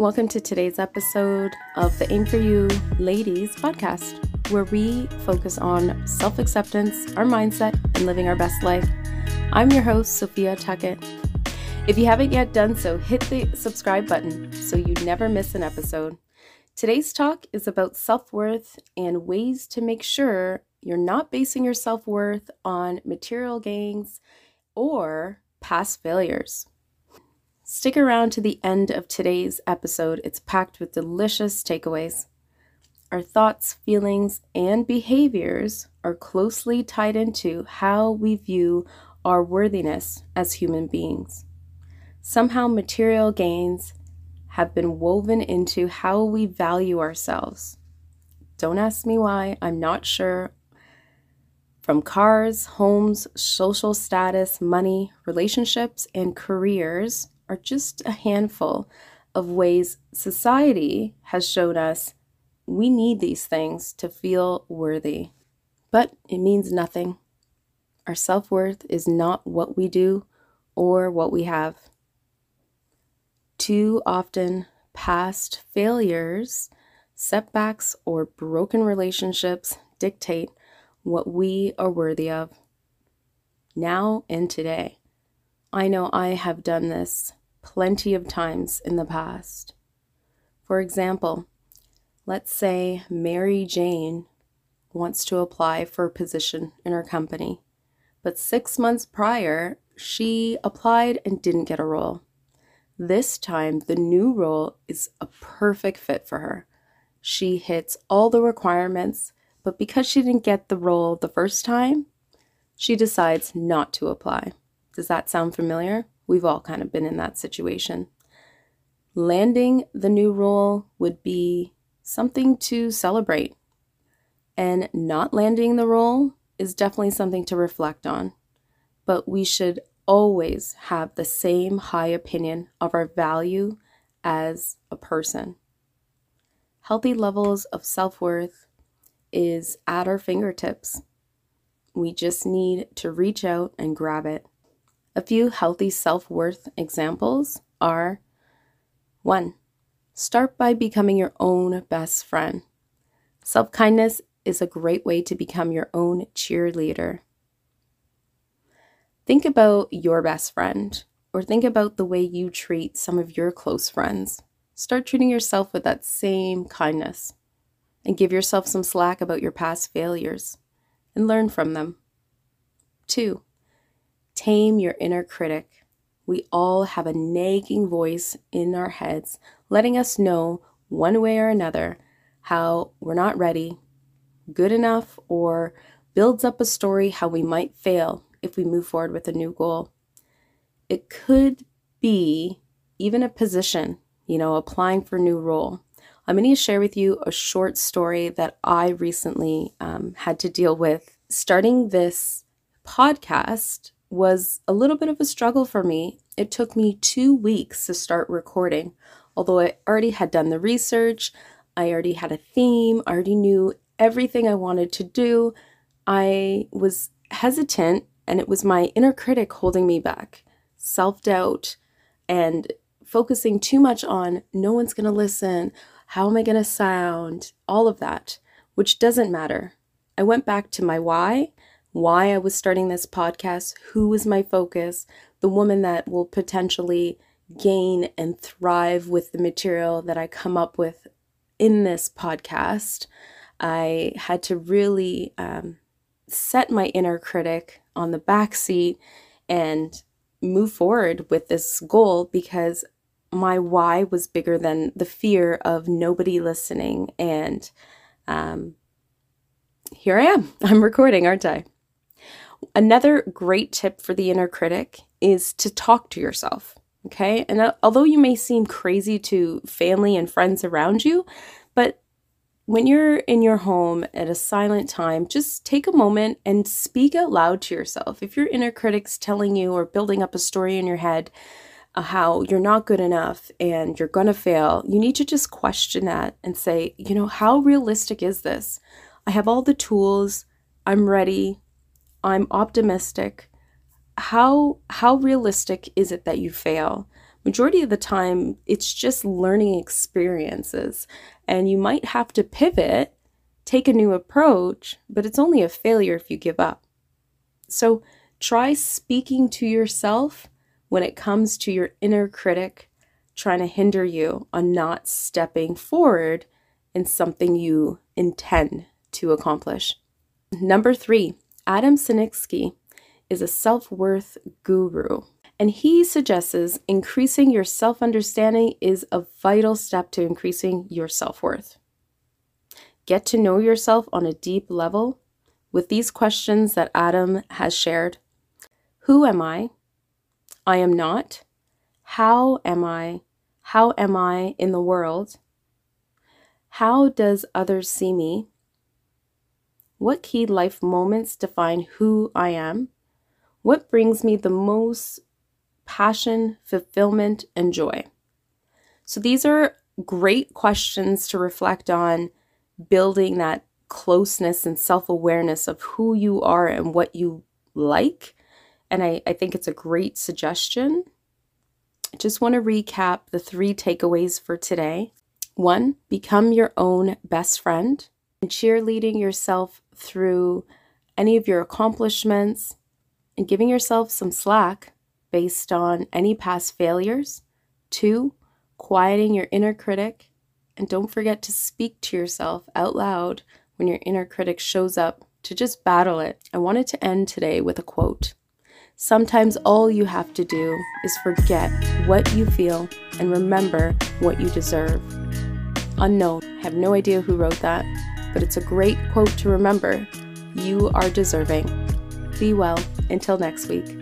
Welcome to today's episode of the Aim for You Ladies podcast, where we focus on self acceptance, our mindset, and living our best life. I'm your host, Sophia Tuckett. If you haven't yet done so, hit the subscribe button so you never miss an episode. Today's talk is about self worth and ways to make sure you're not basing your self worth on material gains or past failures. Stick around to the end of today's episode, it's packed with delicious takeaways. Our thoughts, feelings, and behaviors are closely tied into how we view our worthiness as human beings. Somehow, material gains have been woven into how we value ourselves. Don't ask me why, I'm not sure. From cars, homes, social status, money, relationships, and careers are just a handful of ways society has shown us we need these things to feel worthy. But it means nothing. Our self worth is not what we do or what we have. Too often, past failures, setbacks, or broken relationships dictate what we are worthy of. Now and today, I know I have done this plenty of times in the past. For example, let's say Mary Jane wants to apply for a position in her company, but six months prior, she applied and didn't get a role. This time, the new role is a perfect fit for her. She hits all the requirements, but because she didn't get the role the first time, she decides not to apply. Does that sound familiar? We've all kind of been in that situation. Landing the new role would be something to celebrate, and not landing the role is definitely something to reflect on. But we should always have the same high opinion of our value as a person. Healthy levels of self worth is at our fingertips. We just need to reach out and grab it. A few healthy self worth examples are 1. Start by becoming your own best friend. Self kindness is a great way to become your own cheerleader. Think about your best friend, or think about the way you treat some of your close friends. Start treating yourself with that same kindness and give yourself some slack about your past failures and learn from them. 2. Tame your inner critic. We all have a nagging voice in our heads letting us know, one way or another, how we're not ready, good enough, or builds up a story how we might fail if we move forward with a new goal. It could be even a position, you know, applying for a new role. I'm going to share with you a short story that I recently um, had to deal with. Starting this podcast was a little bit of a struggle for me. It took me two weeks to start recording. Although I already had done the research, I already had a theme, I already knew everything I wanted to do, I was hesitant and it was my inner critic holding me back. Self doubt and focusing too much on no one's to listen, how am I to sound, all of that, which doesn't matter. I went back to my why why I was starting this podcast, who was my focus, the woman that will potentially gain and thrive with the material that I come up with in this podcast. I had to really um, set my inner critic on the back seat and move forward with this goal because my why was bigger than the fear of nobody listening. And um, here I am. I'm recording, aren't I? Another great tip for the inner critic is to talk to yourself. Okay. And uh, although you may seem crazy to family and friends around you, but when you're in your home at a silent time, just take a moment and speak out loud to yourself. If your inner critic's telling you or building up a story in your head, uh, how you're not good enough and you're going to fail, you need to just question that and say, you know, how realistic is this? I have all the tools. I'm ready. I'm optimistic. How how realistic is it that you fail? majority of the time, it's just learning experiences. And you might have to pivot, take a new approach, but it's only a failure if you give up. So try speaking to yourself when it comes to your inner critic trying to hinder you on not stepping forward in something you intend to accomplish. Number three, Adam Sicinski is a self worth guru, and he suggests increasing your self understanding is a vital step to increasing your self worth. Get to know yourself on a deep level with these questions that Adam has shared Who am I? I am not. How am I? How am I in the world? How does others see me? What key life moments define who I am? What brings me the most passion, fulfillment, and joy? So these are great questions to reflect on building that closeness and self awareness of who you are and what you like. And I, I think it's a great suggestion I just want to recap the three takeaways for today. One, become your own best friend and cheerleading yourself through any of your accomplishments and giving yourself some slack based on any past failures. Two, quieting your inner critic. And don't forget to speak to yourself out loud when your inner critic shows up to just battle it. I wanted to end today with a quote. Sometimes all you have to do is forget what you feel and remember what you deserve. Unknown, I have no idea who wrote that, but it's a great quote to remember. You are deserving. Be well until next week.